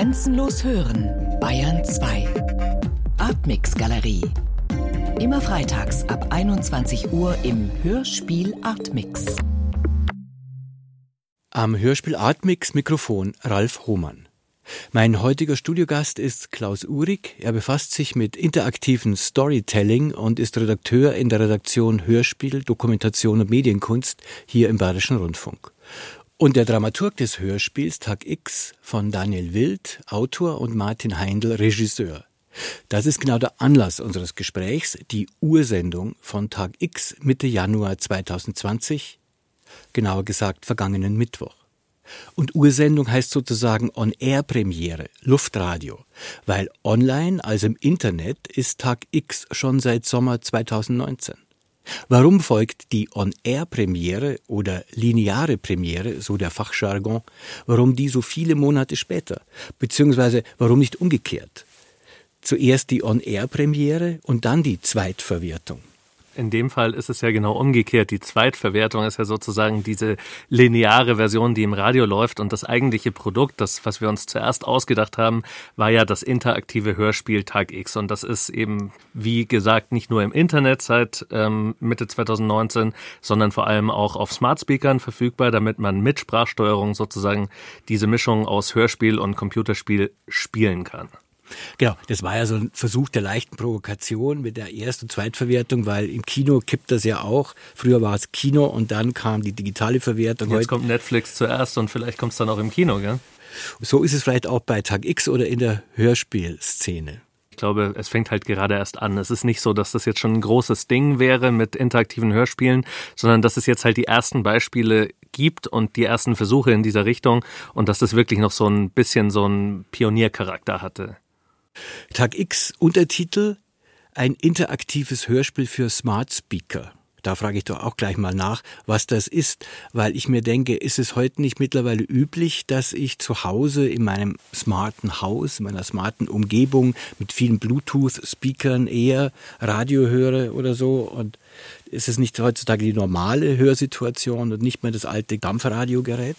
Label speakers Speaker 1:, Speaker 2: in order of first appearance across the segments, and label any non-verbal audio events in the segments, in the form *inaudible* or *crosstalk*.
Speaker 1: Grenzenlos hören, Bayern 2. Artmix Galerie. Immer freitags ab 21 Uhr im Hörspiel Artmix.
Speaker 2: Am Hörspiel Artmix Mikrofon Ralf Hohmann. Mein heutiger Studiogast ist Klaus Uhrig. Er befasst sich mit interaktiven Storytelling und ist Redakteur in der Redaktion Hörspiel, Dokumentation und Medienkunst hier im Bayerischen Rundfunk. Und der Dramaturg des Hörspiels Tag X von Daniel Wild, Autor und Martin Heindl, Regisseur. Das ist genau der Anlass unseres Gesprächs, die Ursendung von Tag X Mitte Januar 2020, genauer gesagt vergangenen Mittwoch. Und Ursendung heißt sozusagen On-Air-Premiere, Luftradio, weil online, also im Internet, ist Tag X schon seit Sommer 2019. Warum folgt die On-Air-Premiere oder lineare Premiere, so der Fachjargon, warum die so viele Monate später? Beziehungsweise warum nicht umgekehrt? Zuerst die On-Air-Premiere und dann die Zweitverwertung.
Speaker 3: In dem Fall ist es ja genau umgekehrt. Die Zweitverwertung ist ja sozusagen diese lineare Version, die im Radio läuft. Und das eigentliche Produkt, das, was wir uns zuerst ausgedacht haben, war ja das interaktive Hörspiel Tag X. Und das ist eben, wie gesagt, nicht nur im Internet seit ähm, Mitte 2019, sondern vor allem auch auf Smart Speakern verfügbar, damit man mit Sprachsteuerung sozusagen diese Mischung aus Hörspiel und Computerspiel spielen kann.
Speaker 2: Genau, das war ja so ein Versuch der leichten Provokation mit der Erst- und Zweitverwertung, weil im Kino kippt das ja auch. Früher war es Kino und dann kam die digitale Verwertung.
Speaker 3: Jetzt Heute kommt Netflix zuerst und vielleicht kommt es dann auch im Kino, gell?
Speaker 2: So ist es vielleicht auch bei Tag X oder in der Hörspielszene.
Speaker 3: Ich glaube, es fängt halt gerade erst an. Es ist nicht so, dass das jetzt schon ein großes Ding wäre mit interaktiven Hörspielen, sondern dass es jetzt halt die ersten Beispiele gibt und die ersten Versuche in dieser Richtung und dass das wirklich noch so ein bisschen so einen Pioniercharakter hatte.
Speaker 2: Tag X Untertitel ein interaktives Hörspiel für Smart Speaker. Da frage ich doch auch gleich mal nach, was das ist, weil ich mir denke, ist es heute nicht mittlerweile üblich, dass ich zu Hause in meinem smarten Haus, in meiner smarten Umgebung mit vielen Bluetooth-Speakern eher Radio höre oder so? Und ist es nicht heutzutage die normale Hörsituation und nicht mehr das alte Dampfradiogerät?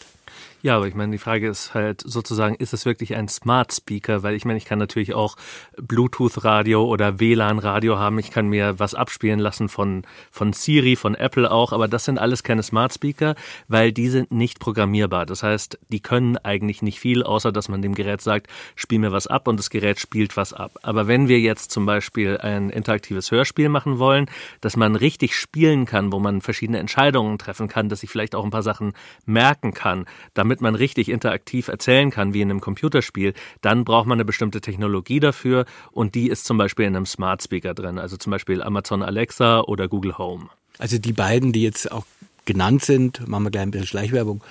Speaker 3: Ja, aber ich meine, die Frage ist halt sozusagen, ist es wirklich ein Smart Speaker? Weil ich meine, ich kann natürlich auch Bluetooth-Radio oder WLAN-Radio haben. Ich kann mir was abspielen lassen von, von Siri, von Apple auch. Aber das sind alles keine Smart Speaker, weil die sind nicht programmierbar. Das heißt, die können eigentlich nicht viel, außer dass man dem Gerät sagt, spiel mir was ab und das Gerät spielt was ab. Aber wenn wir jetzt zum Beispiel ein interaktives Hörspiel machen wollen, dass man richtig spielen kann, wo man verschiedene Entscheidungen treffen kann, dass ich vielleicht auch ein paar Sachen merken kann, damit damit man richtig interaktiv erzählen kann, wie in einem Computerspiel, dann braucht man eine bestimmte Technologie dafür und die ist zum Beispiel in einem Smart Speaker drin, also zum Beispiel Amazon Alexa oder Google Home.
Speaker 2: Also die beiden, die jetzt auch genannt sind, machen wir gleich ein bisschen Schleichwerbung,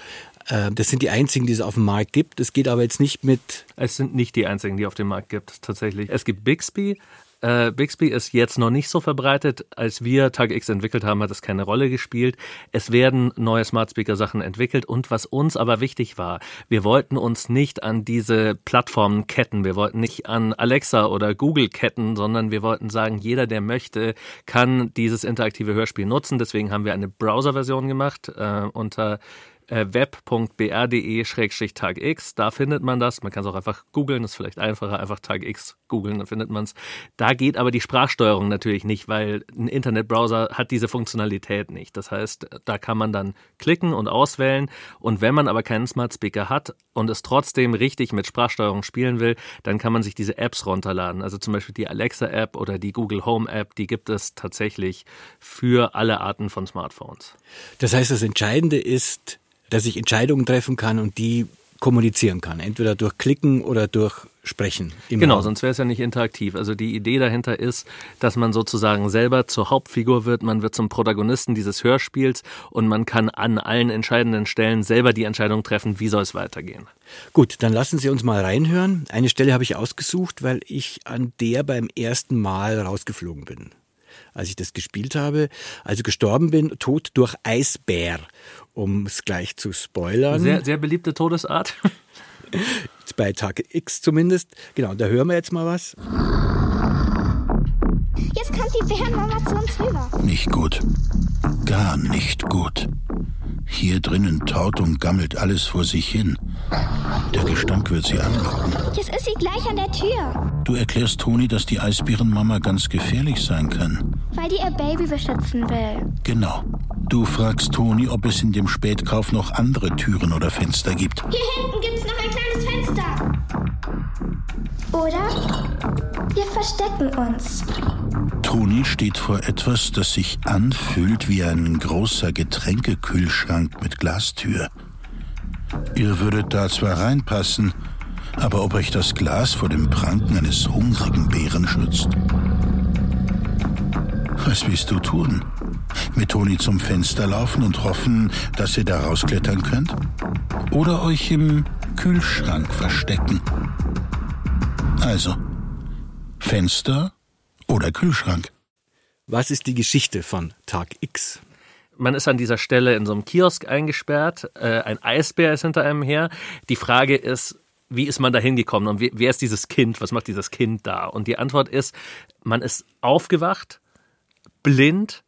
Speaker 2: äh, das sind die einzigen, die es auf dem Markt gibt. Es geht aber jetzt nicht mit.
Speaker 3: Es sind nicht die einzigen, die auf dem Markt gibt, tatsächlich. Es gibt Bixby, äh, Bixby ist jetzt noch nicht so verbreitet. Als wir Tag X entwickelt haben, hat es keine Rolle gespielt. Es werden neue Smart Speaker Sachen entwickelt und was uns aber wichtig war, wir wollten uns nicht an diese Plattformen ketten. Wir wollten nicht an Alexa oder Google ketten, sondern wir wollten sagen, jeder, der möchte, kann dieses interaktive Hörspiel nutzen. Deswegen haben wir eine Browser-Version gemacht äh, unter web.br.de-tagx. Da findet man das. Man kann es auch einfach googeln, ist vielleicht einfacher, einfach Tag X googeln, dann findet man es. Da geht aber die Sprachsteuerung natürlich nicht, weil ein Internetbrowser hat diese Funktionalität nicht. Das heißt, da kann man dann klicken und auswählen. Und wenn man aber keinen Smart Speaker hat und es trotzdem richtig mit Sprachsteuerung spielen will, dann kann man sich diese Apps runterladen. Also zum Beispiel die Alexa-App oder die Google Home-App, die gibt es tatsächlich für alle Arten von Smartphones.
Speaker 2: Das heißt, das Entscheidende ist, dass ich Entscheidungen treffen kann und die kommunizieren kann, entweder durch Klicken oder durch Sprechen.
Speaker 3: Genau, Raum. sonst wäre es ja nicht interaktiv. Also die Idee dahinter ist, dass man sozusagen selber zur Hauptfigur wird, man wird zum Protagonisten dieses Hörspiels und man kann an allen entscheidenden Stellen selber die Entscheidung treffen, wie soll es weitergehen.
Speaker 2: Gut, dann lassen Sie uns mal reinhören. Eine Stelle habe ich ausgesucht, weil ich an der beim ersten Mal rausgeflogen bin als ich das gespielt habe. Also gestorben bin, tot durch Eisbär um es gleich zu spoilern.
Speaker 3: Sehr, sehr beliebte Todesart. *laughs*
Speaker 2: Bei Tag X zumindest. Genau, da hören wir jetzt mal was.
Speaker 4: Jetzt kommt die Bärenmama zu uns rüber.
Speaker 5: Nicht gut. Gar nicht gut.
Speaker 4: Hier drinnen taut und gammelt alles vor sich hin. Der Gestank wird sie anlocken.
Speaker 5: Jetzt ist sie gleich an der Tür.
Speaker 4: Du erklärst Toni, dass die Eisbärenmama ganz gefährlich sein kann.
Speaker 5: Weil die ihr Baby beschützen will.
Speaker 4: Genau. Du fragst Toni, ob es in dem Spätkauf noch andere Türen oder Fenster gibt.
Speaker 5: Hier hinten gibt's noch ein kleines Fenster. Oder? Wir verstecken uns.
Speaker 4: Toni steht vor etwas, das sich anfühlt wie ein großer Getränkekühlschrank mit Glastür. Ihr würdet da zwar reinpassen, aber ob euch das Glas vor dem Pranken eines hungrigen Bären schützt? Was willst du tun? Mit Toni zum Fenster laufen und hoffen, dass ihr da rausklettern könnt? Oder euch im Kühlschrank verstecken? Also, Fenster oder Kühlschrank?
Speaker 2: Was ist die Geschichte von Tag X?
Speaker 3: man ist an dieser Stelle in so einem Kiosk eingesperrt, äh, ein Eisbär ist hinter einem her. Die Frage ist, wie ist man da hingekommen und wer ist dieses Kind? Was macht dieses Kind da? Und die Antwort ist, man ist aufgewacht, blind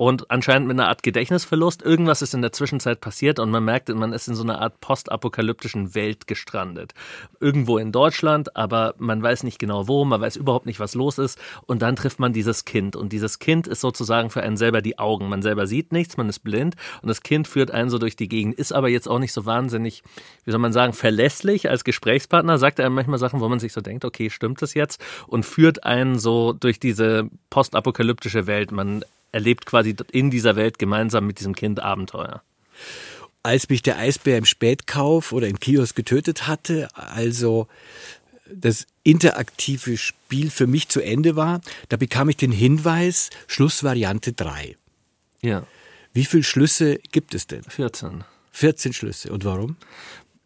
Speaker 3: und anscheinend mit einer Art Gedächtnisverlust. Irgendwas ist in der Zwischenzeit passiert und man merkt, man ist in so einer Art postapokalyptischen Welt gestrandet. Irgendwo in Deutschland, aber man weiß nicht genau wo, man weiß überhaupt nicht, was los ist. Und dann trifft man dieses Kind. Und dieses Kind ist sozusagen für einen selber die Augen. Man selber sieht nichts, man ist blind und das Kind führt einen so durch die Gegend, ist aber jetzt auch nicht so wahnsinnig, wie soll man sagen, verlässlich als Gesprächspartner, sagt einem manchmal Sachen, wo man sich so denkt, okay, stimmt das jetzt? Und führt einen so durch diese postapokalyptische Welt. Man erlebt quasi in dieser Welt gemeinsam mit diesem Kind Abenteuer.
Speaker 2: Als mich der Eisbär im Spätkauf oder im Kiosk getötet hatte, also das interaktive Spiel für mich zu Ende war, da bekam ich den Hinweis, Schlussvariante 3.
Speaker 3: Ja.
Speaker 2: Wie viele Schlüsse gibt es denn?
Speaker 3: 14.
Speaker 2: 14 Schlüsse. Und warum?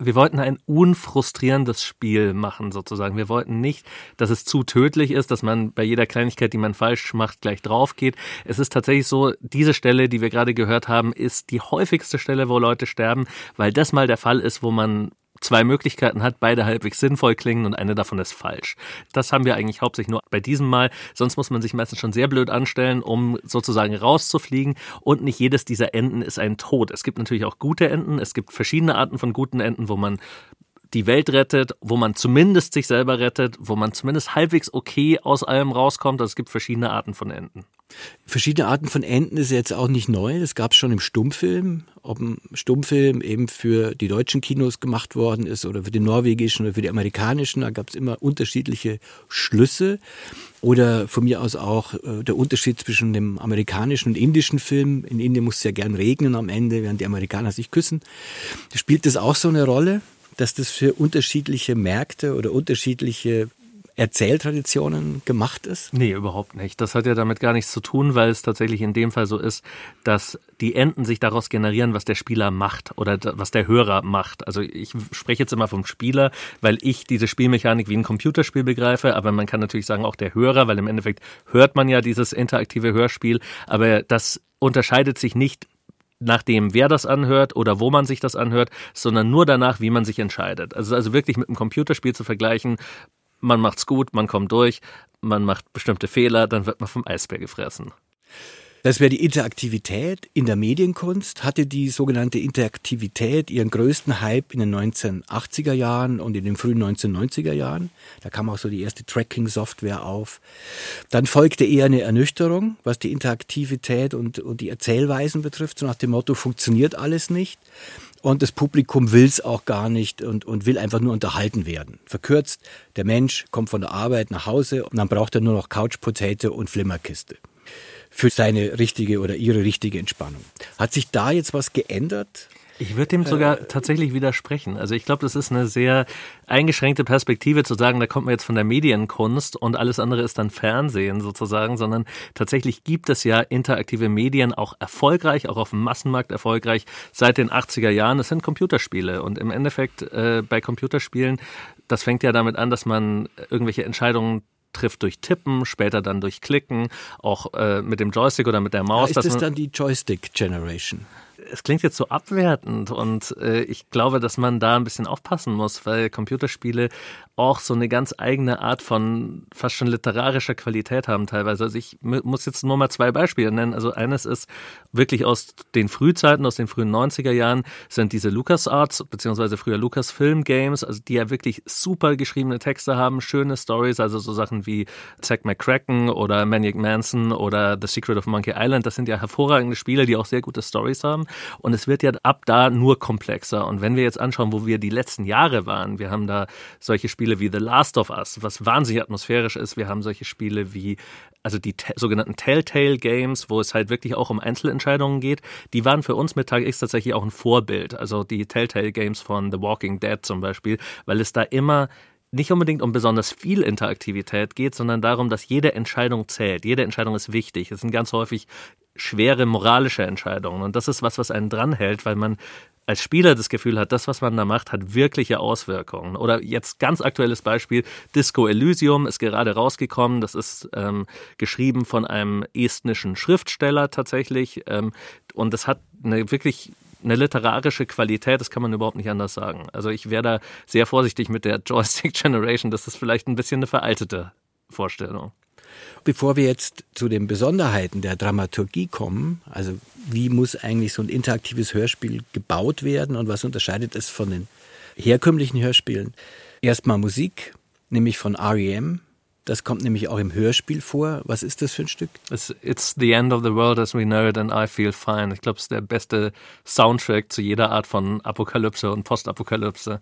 Speaker 3: Wir wollten ein unfrustrierendes Spiel machen, sozusagen. Wir wollten nicht, dass es zu tödlich ist, dass man bei jeder Kleinigkeit, die man falsch macht, gleich drauf geht. Es ist tatsächlich so, diese Stelle, die wir gerade gehört haben, ist die häufigste Stelle, wo Leute sterben, weil das mal der Fall ist, wo man zwei Möglichkeiten hat, beide halbwegs sinnvoll klingen und eine davon ist falsch. Das haben wir eigentlich hauptsächlich nur bei diesem Mal. Sonst muss man sich meistens schon sehr blöd anstellen, um sozusagen rauszufliegen. Und nicht jedes dieser Enden ist ein Tod. Es gibt natürlich auch gute Enden. Es gibt verschiedene Arten von guten Enden, wo man die Welt rettet, wo man zumindest sich selber rettet, wo man zumindest halbwegs okay aus allem rauskommt. Also es gibt verschiedene Arten von Enden.
Speaker 2: Verschiedene Arten von Enden ist jetzt auch nicht neu. Das gab es schon im Stummfilm. Ob ein Stummfilm eben für die deutschen Kinos gemacht worden ist oder für die norwegischen oder für die amerikanischen, da gab es immer unterschiedliche Schlüsse. Oder von mir aus auch äh, der Unterschied zwischen dem amerikanischen und indischen Film. In Indien muss es ja gern regnen am Ende, während die Amerikaner sich küssen. Spielt das auch so eine Rolle? dass das für unterschiedliche Märkte oder unterschiedliche Erzähltraditionen gemacht ist?
Speaker 3: Nee, überhaupt nicht. Das hat ja damit gar nichts zu tun, weil es tatsächlich in dem Fall so ist, dass die Enden sich daraus generieren, was der Spieler macht oder was der Hörer macht. Also ich spreche jetzt immer vom Spieler, weil ich diese Spielmechanik wie ein Computerspiel begreife, aber man kann natürlich sagen auch der Hörer, weil im Endeffekt hört man ja dieses interaktive Hörspiel, aber das unterscheidet sich nicht nach dem, wer das anhört oder wo man sich das anhört, sondern nur danach, wie man sich entscheidet. Also, also wirklich mit einem Computerspiel zu vergleichen, man macht's gut, man kommt durch, man macht bestimmte Fehler, dann wird man vom Eisbär gefressen.
Speaker 2: Das wäre die Interaktivität in der Medienkunst. Hatte die sogenannte Interaktivität ihren größten Hype in den 1980er Jahren und in den frühen 1990er Jahren. Da kam auch so die erste Tracking-Software auf. Dann folgte eher eine Ernüchterung, was die Interaktivität und, und die Erzählweisen betrifft, so nach dem Motto, funktioniert alles nicht. Und das Publikum will es auch gar nicht und, und will einfach nur unterhalten werden. Verkürzt, der Mensch kommt von der Arbeit nach Hause und dann braucht er nur noch Couch Potato und Flimmerkiste für seine richtige oder ihre richtige Entspannung. Hat sich da jetzt was geändert?
Speaker 3: Ich würde dem sogar äh, tatsächlich widersprechen. Also ich glaube, das ist eine sehr eingeschränkte Perspektive zu sagen, da kommt man jetzt von der Medienkunst und alles andere ist dann Fernsehen sozusagen, sondern tatsächlich gibt es ja interaktive Medien auch erfolgreich, auch auf dem Massenmarkt erfolgreich seit den 80er Jahren. Es sind Computerspiele und im Endeffekt äh, bei Computerspielen, das fängt ja damit an, dass man irgendwelche Entscheidungen trifft durch Tippen, später dann durch Klicken, auch äh, mit dem Joystick oder mit der Maus.
Speaker 2: Ja, ist das dann die Joystick Generation?
Speaker 3: Es klingt jetzt so abwertend und äh, ich glaube, dass man da ein bisschen aufpassen muss, weil Computerspiele auch so eine ganz eigene Art von fast schon literarischer Qualität haben teilweise. Also ich muss jetzt nur mal zwei Beispiele nennen. Also eines ist wirklich aus den Frühzeiten, aus den frühen 90er Jahren sind diese LucasArts, beziehungsweise früher Lucasfilm Games, also die ja wirklich super geschriebene Texte haben, schöne Stories, also so Sachen wie Zack McCracken oder Maniac Manson oder The Secret of Monkey Island. Das sind ja hervorragende Spiele, die auch sehr gute Stories haben. Und es wird ja ab da nur komplexer. Und wenn wir jetzt anschauen, wo wir die letzten Jahre waren, wir haben da solche Spiele wie The Last of Us, was wahnsinnig atmosphärisch ist. Wir haben solche Spiele wie, also die sogenannten Telltale Games, wo es halt wirklich auch um Einzelentscheidungen geht. Die waren für uns mit Tag X tatsächlich auch ein Vorbild. Also die Telltale Games von The Walking Dead zum Beispiel, weil es da immer nicht unbedingt um besonders viel Interaktivität geht, sondern darum, dass jede Entscheidung zählt. Jede Entscheidung ist wichtig. Es sind ganz häufig schwere moralische Entscheidungen. Und das ist was, was einen dranhält, weil man als Spieler das Gefühl hat, das, was man da macht, hat wirkliche Auswirkungen. Oder jetzt ganz aktuelles Beispiel, Disco Elysium ist gerade rausgekommen. Das ist ähm, geschrieben von einem estnischen Schriftsteller tatsächlich. Ähm, und das hat eine wirklich eine literarische Qualität, das kann man überhaupt nicht anders sagen. Also ich wäre da sehr vorsichtig mit der *laughs* Joystick Generation. Das ist vielleicht ein bisschen eine veraltete Vorstellung.
Speaker 2: Bevor wir jetzt zu den Besonderheiten der Dramaturgie kommen, also wie muss eigentlich so ein interaktives Hörspiel gebaut werden und was unterscheidet es von den herkömmlichen Hörspielen? Erstmal Musik, nämlich von REM. Das kommt nämlich auch im Hörspiel vor. Was ist das für ein Stück?
Speaker 3: It's, it's the end of the world as we know it and I feel fine. Ich glaube, es ist der beste Soundtrack zu jeder Art von Apokalypse und Postapokalypse.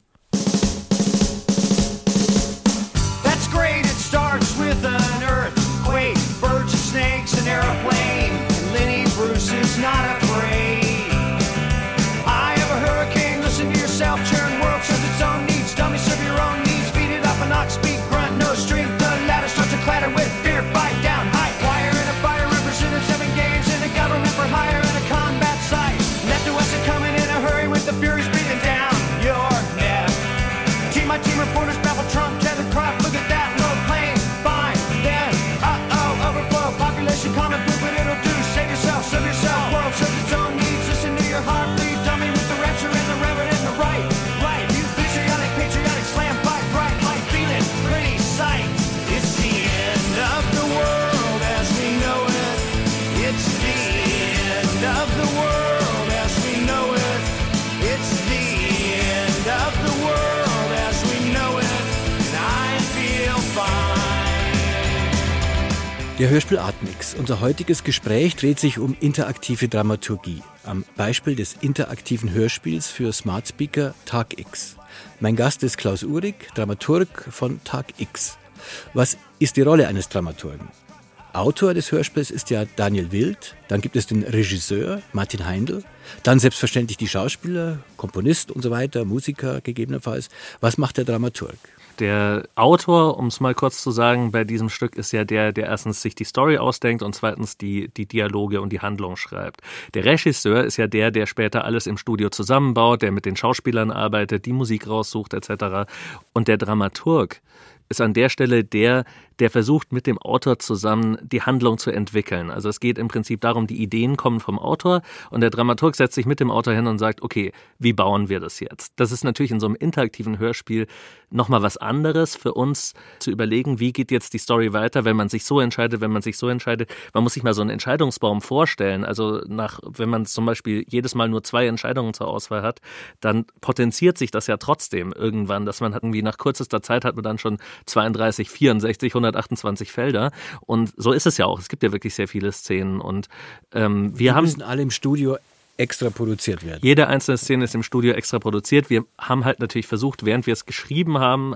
Speaker 2: Der Hörspiel Artmix. Unser heutiges Gespräch dreht sich um interaktive Dramaturgie. Am Beispiel des interaktiven Hörspiels für Smart Speaker Tag X. Mein Gast ist Klaus Uhrig, Dramaturg von Tag X. Was ist die Rolle eines Dramaturgen? Autor des Hörspiels ist ja Daniel Wild, dann gibt es den Regisseur Martin Heindl, dann selbstverständlich die Schauspieler, Komponist und so weiter, Musiker gegebenenfalls. Was macht der Dramaturg?
Speaker 3: Der Autor, um es mal kurz zu sagen, bei diesem Stück ist ja der, der erstens sich die Story ausdenkt und zweitens die, die Dialoge und die Handlung schreibt. Der Regisseur ist ja der, der später alles im Studio zusammenbaut, der mit den Schauspielern arbeitet, die Musik raussucht etc. Und der Dramaturg ist an der Stelle der, der versucht mit dem Autor zusammen die Handlung zu entwickeln. Also es geht im Prinzip darum, die Ideen kommen vom Autor und der Dramaturg setzt sich mit dem Autor hin und sagt, okay, wie bauen wir das jetzt? Das ist natürlich in so einem interaktiven Hörspiel nochmal was anderes für uns zu überlegen, wie geht jetzt die Story weiter, wenn man sich so entscheidet, wenn man sich so entscheidet. Man muss sich mal so einen Entscheidungsbaum vorstellen. Also nach, wenn man zum Beispiel jedes Mal nur zwei Entscheidungen zur Auswahl hat, dann potenziert sich das ja trotzdem irgendwann, dass man irgendwie nach kürzester Zeit hat man dann schon 32, 64, 100 128 Felder. Und so ist es ja auch. Es gibt ja wirklich sehr viele Szenen. Und ähm, wir
Speaker 2: Die
Speaker 3: haben.
Speaker 2: müssen alle im Studio extra produziert werden.
Speaker 3: Jede einzelne Szene ist im Studio extra produziert. Wir haben halt natürlich versucht, während wir es geschrieben haben,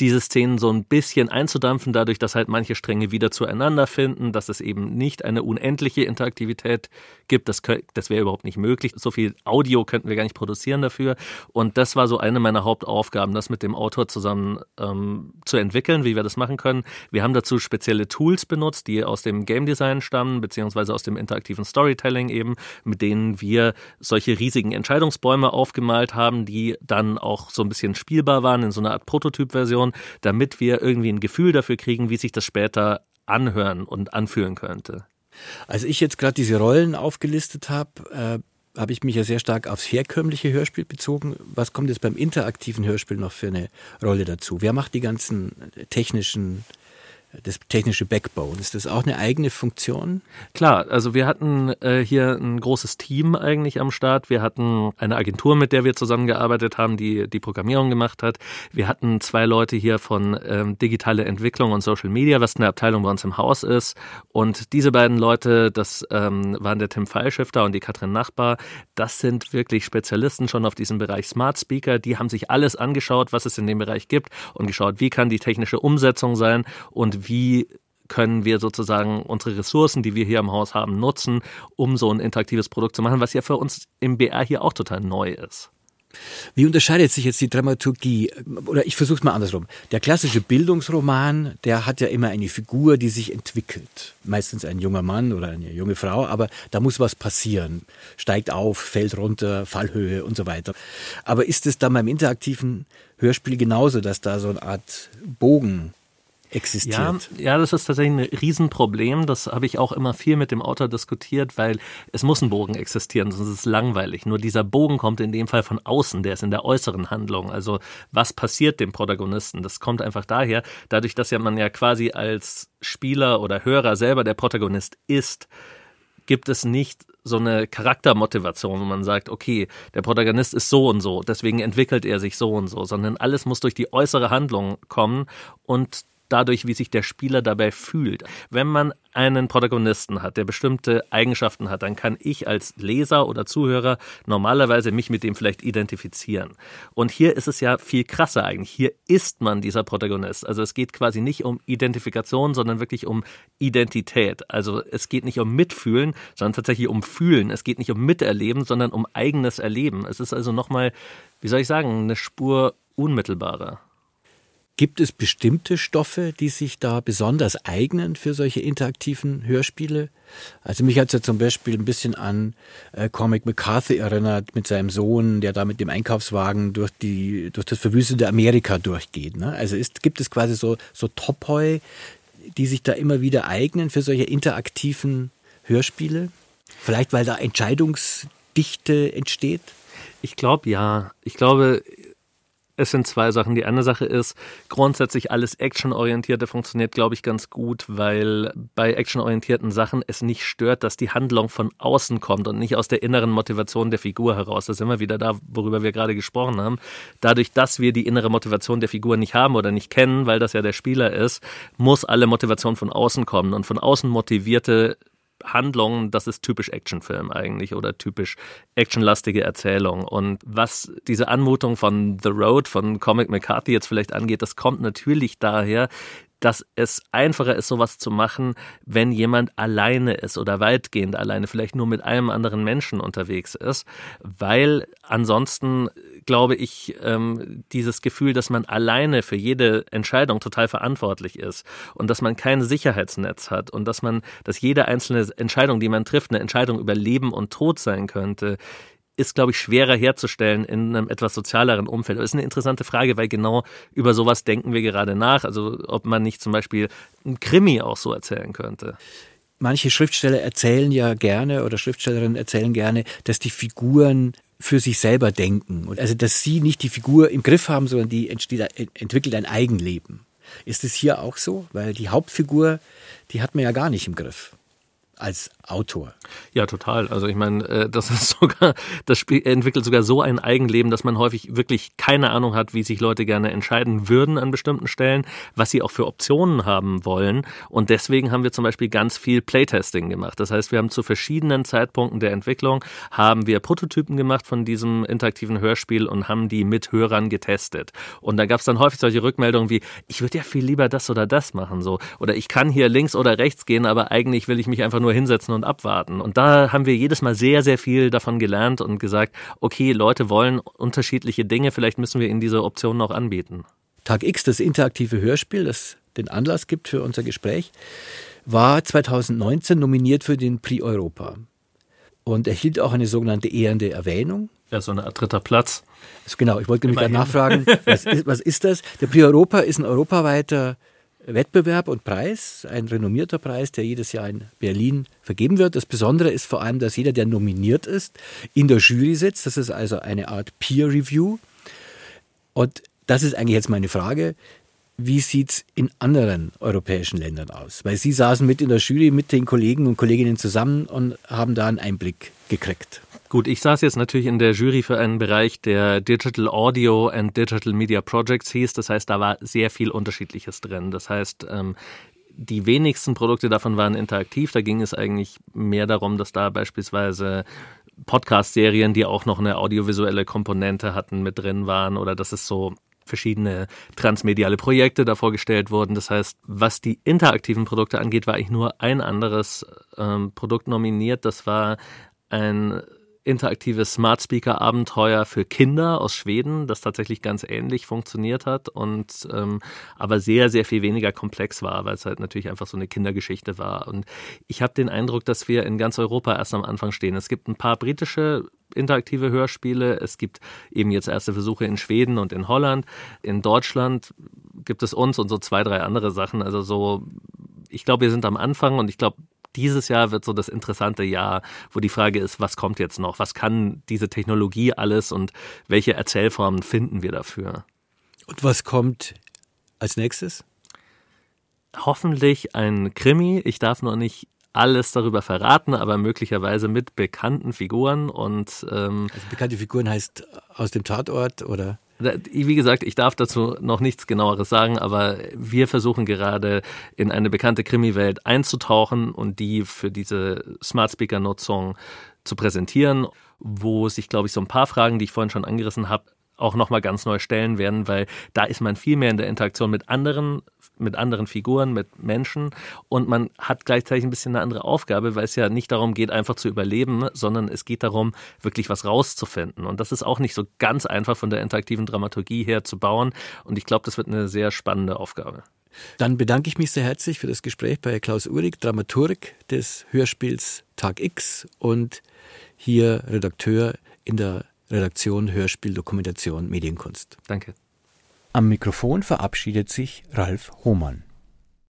Speaker 3: diese Szenen so ein bisschen einzudampfen, dadurch, dass halt manche Stränge wieder zueinander finden, dass es eben nicht eine unendliche Interaktivität gibt. Das, das wäre überhaupt nicht möglich. So viel Audio könnten wir gar nicht produzieren dafür. Und das war so eine meiner Hauptaufgaben, das mit dem Autor zusammen ähm, zu entwickeln, wie wir das machen können. Wir haben dazu spezielle Tools benutzt, die aus dem Game Design stammen, beziehungsweise aus dem interaktiven Storytelling eben, mit denen wir solche riesigen Entscheidungsbäume aufgemalt haben, die dann auch so ein bisschen spielbar waren in so einer Art Prototyp-Version anschauen, damit wir irgendwie ein Gefühl dafür kriegen, wie sich das später anhören und anfühlen könnte.
Speaker 2: Als ich jetzt gerade diese Rollen aufgelistet habe, äh, habe ich mich ja sehr stark aufs herkömmliche Hörspiel bezogen. Was kommt jetzt beim interaktiven Hörspiel noch für eine Rolle dazu? Wer macht die ganzen technischen das technische Backbone. Ist das auch eine eigene Funktion?
Speaker 3: Klar, also wir hatten äh, hier ein großes Team eigentlich am Start. Wir hatten eine Agentur, mit der wir zusammengearbeitet haben, die die Programmierung gemacht hat. Wir hatten zwei Leute hier von ähm, digitale Entwicklung und Social Media, was eine Abteilung bei uns im Haus ist. Und diese beiden Leute, das ähm, waren der Tim Feilschifter und die Katrin Nachbar. Das sind wirklich Spezialisten schon auf diesem Bereich Smart Speaker. Die haben sich alles angeschaut, was es in dem Bereich gibt und geschaut, wie kann die technische Umsetzung sein und wie können wir sozusagen unsere Ressourcen, die wir hier im Haus haben, nutzen, um so ein interaktives Produkt zu machen, was ja für uns im BR hier auch total neu ist.
Speaker 2: Wie unterscheidet sich jetzt die Dramaturgie? Oder ich versuche es mal andersrum. Der klassische Bildungsroman, der hat ja immer eine Figur, die sich entwickelt. Meistens ein junger Mann oder eine junge Frau, aber da muss was passieren. Steigt auf, fällt runter, Fallhöhe und so weiter. Aber ist es dann beim interaktiven Hörspiel genauso, dass da so eine Art Bogen existiert.
Speaker 3: Ja, ja, das ist tatsächlich ein Riesenproblem. Das habe ich auch immer viel mit dem Autor diskutiert, weil es muss ein Bogen existieren, sonst ist es langweilig. Nur dieser Bogen kommt in dem Fall von außen, der ist in der äußeren Handlung. Also was passiert dem Protagonisten? Das kommt einfach daher, dadurch, dass ja man ja quasi als Spieler oder Hörer selber der Protagonist ist, gibt es nicht so eine Charaktermotivation, wo man sagt, okay, der Protagonist ist so und so, deswegen entwickelt er sich so und so, sondern alles muss durch die äußere Handlung kommen und dadurch, wie sich der Spieler dabei fühlt. Wenn man einen Protagonisten hat, der bestimmte Eigenschaften hat, dann kann ich als Leser oder Zuhörer normalerweise mich mit dem vielleicht identifizieren. Und hier ist es ja viel krasser eigentlich. Hier ist man dieser Protagonist. Also es geht quasi nicht um Identifikation, sondern wirklich um Identität. Also es geht nicht um Mitfühlen, sondern tatsächlich um Fühlen. Es geht nicht um Miterleben, sondern um eigenes Erleben. Es ist also nochmal, wie soll ich sagen, eine Spur unmittelbarer.
Speaker 2: Gibt es bestimmte Stoffe, die sich da besonders eignen für solche interaktiven Hörspiele? Also mich hat es ja zum Beispiel ein bisschen an äh, Cormac McCarthy erinnert mit seinem Sohn, der da mit dem Einkaufswagen durch die durch das verwüstete Amerika durchgeht. Ne? Also ist, gibt es quasi so so Topoi, die sich da immer wieder eignen für solche interaktiven Hörspiele? Vielleicht weil da Entscheidungsdichte entsteht?
Speaker 3: Ich glaube ja. Ich glaube, es sind zwei Sachen. Die eine Sache ist, grundsätzlich alles Actionorientierte funktioniert, glaube ich, ganz gut, weil bei actionorientierten Sachen es nicht stört, dass die Handlung von außen kommt und nicht aus der inneren Motivation der Figur heraus. Das ist immer wieder da, worüber wir gerade gesprochen haben. Dadurch, dass wir die innere Motivation der Figur nicht haben oder nicht kennen, weil das ja der Spieler ist, muss alle Motivation von außen kommen. Und von außen motivierte Handlung, das ist typisch Actionfilm eigentlich oder typisch actionlastige Erzählung. Und was diese Anmutung von The Road, von Comic McCarthy jetzt vielleicht angeht, das kommt natürlich daher, dass es einfacher ist, sowas zu machen, wenn jemand alleine ist oder weitgehend alleine, vielleicht nur mit einem anderen Menschen unterwegs ist, weil ansonsten glaube ich, ähm, dieses Gefühl, dass man alleine für jede Entscheidung total verantwortlich ist und dass man kein Sicherheitsnetz hat und dass man, dass jede einzelne Entscheidung, die man trifft, eine Entscheidung über Leben und Tod sein könnte, ist, glaube ich, schwerer herzustellen in einem etwas sozialeren Umfeld. Das ist eine interessante Frage, weil genau über sowas denken wir gerade nach. Also ob man nicht zum Beispiel ein Krimi auch so erzählen könnte.
Speaker 2: Manche Schriftsteller erzählen ja gerne oder Schriftstellerinnen erzählen gerne, dass die Figuren für sich selber denken. Also dass sie nicht die Figur im Griff haben, sondern die entsteht, entwickelt ein Eigenleben. Ist es hier auch so? Weil die Hauptfigur, die hat man ja gar nicht im Griff als Autor.
Speaker 3: Ja, total. Also ich meine, äh, das *laughs* ist sogar, das Spiel entwickelt sogar so ein Eigenleben, dass man häufig wirklich keine Ahnung hat, wie sich Leute gerne entscheiden würden an bestimmten Stellen, was sie auch für Optionen haben wollen. Und deswegen haben wir zum Beispiel ganz viel Playtesting gemacht. Das heißt, wir haben zu verschiedenen Zeitpunkten der Entwicklung haben wir Prototypen gemacht von diesem interaktiven Hörspiel und haben die mit Hörern getestet. Und da gab es dann häufig solche Rückmeldungen wie, ich würde ja viel lieber das oder das machen, so. Oder ich kann hier links oder rechts gehen, aber eigentlich will ich mich einfach nur hinsetzen und abwarten. Und da haben wir jedes Mal sehr, sehr viel davon gelernt und gesagt, okay, Leute wollen unterschiedliche Dinge, vielleicht müssen wir ihnen diese Optionen auch anbieten.
Speaker 2: Tag X, das interaktive Hörspiel, das den Anlass gibt für unser Gespräch, war 2019 nominiert für den Prix Europa und erhielt auch eine sogenannte ehrende Erwähnung.
Speaker 3: Ja, so Art dritter Platz.
Speaker 2: Also genau, ich wollte nämlich nachfragen, was ist, was ist das? Der Prix Europa ist ein europaweiter Wettbewerb und Preis, ein renommierter Preis, der jedes Jahr in Berlin vergeben wird. Das Besondere ist vor allem, dass jeder, der nominiert ist, in der Jury sitzt. Das ist also eine Art Peer Review. Und das ist eigentlich jetzt meine Frage. Wie sieht es in anderen europäischen Ländern aus? Weil Sie saßen mit in der Jury mit den Kollegen und Kolleginnen zusammen und haben da einen Einblick gekriegt.
Speaker 3: Gut, ich saß jetzt natürlich in der Jury für einen Bereich, der Digital Audio and Digital Media Projects hieß. Das heißt, da war sehr viel Unterschiedliches drin. Das heißt, ähm, die wenigsten Produkte davon waren interaktiv. Da ging es eigentlich mehr darum, dass da beispielsweise Podcast-Serien, die auch noch eine audiovisuelle Komponente hatten, mit drin waren oder dass es so verschiedene transmediale Projekte da vorgestellt wurden. Das heißt, was die interaktiven Produkte angeht, war eigentlich nur ein anderes ähm, Produkt nominiert. Das war ein interaktives Smart Speaker Abenteuer für Kinder aus Schweden, das tatsächlich ganz ähnlich funktioniert hat und ähm, aber sehr, sehr viel weniger komplex war, weil es halt natürlich einfach so eine Kindergeschichte war. Und ich habe den Eindruck, dass wir in ganz Europa erst am Anfang stehen. Es gibt ein paar britische interaktive Hörspiele. Es gibt eben jetzt erste Versuche in Schweden und in Holland. In Deutschland gibt es uns und so zwei, drei andere Sachen. Also so, ich glaube, wir sind am Anfang und ich glaube, dieses Jahr wird so das interessante Jahr, wo die Frage ist, was kommt jetzt noch? Was kann diese Technologie alles und welche Erzählformen finden wir dafür?
Speaker 2: Und was kommt als nächstes?
Speaker 3: Hoffentlich ein Krimi. Ich darf noch nicht alles darüber verraten, aber möglicherweise mit bekannten Figuren und
Speaker 2: ähm, also bekannte Figuren heißt aus dem Tatort oder?
Speaker 3: Wie gesagt, ich darf dazu noch nichts genaueres sagen, aber wir versuchen gerade in eine bekannte Krimi-Welt einzutauchen und die für diese Smart Speaker-Nutzung zu präsentieren, wo sich, glaube ich, so ein paar Fragen, die ich vorhin schon angerissen habe, auch nochmal ganz neu stellen werden, weil da ist man viel mehr in der Interaktion mit anderen mit anderen Figuren, mit Menschen und man hat gleichzeitig ein bisschen eine andere Aufgabe, weil es ja nicht darum geht, einfach zu überleben, sondern es geht darum, wirklich was rauszufinden. Und das ist auch nicht so ganz einfach von der interaktiven Dramaturgie her zu bauen. Und ich glaube, das wird eine sehr spannende Aufgabe.
Speaker 2: Dann bedanke ich mich sehr herzlich für das Gespräch bei Klaus Uhrig, Dramaturg des Hörspiels Tag X und hier Redakteur in der Redaktion Hörspiel, Dokumentation, Medienkunst.
Speaker 3: Danke.
Speaker 2: Am Mikrofon verabschiedet sich Ralf Hohmann.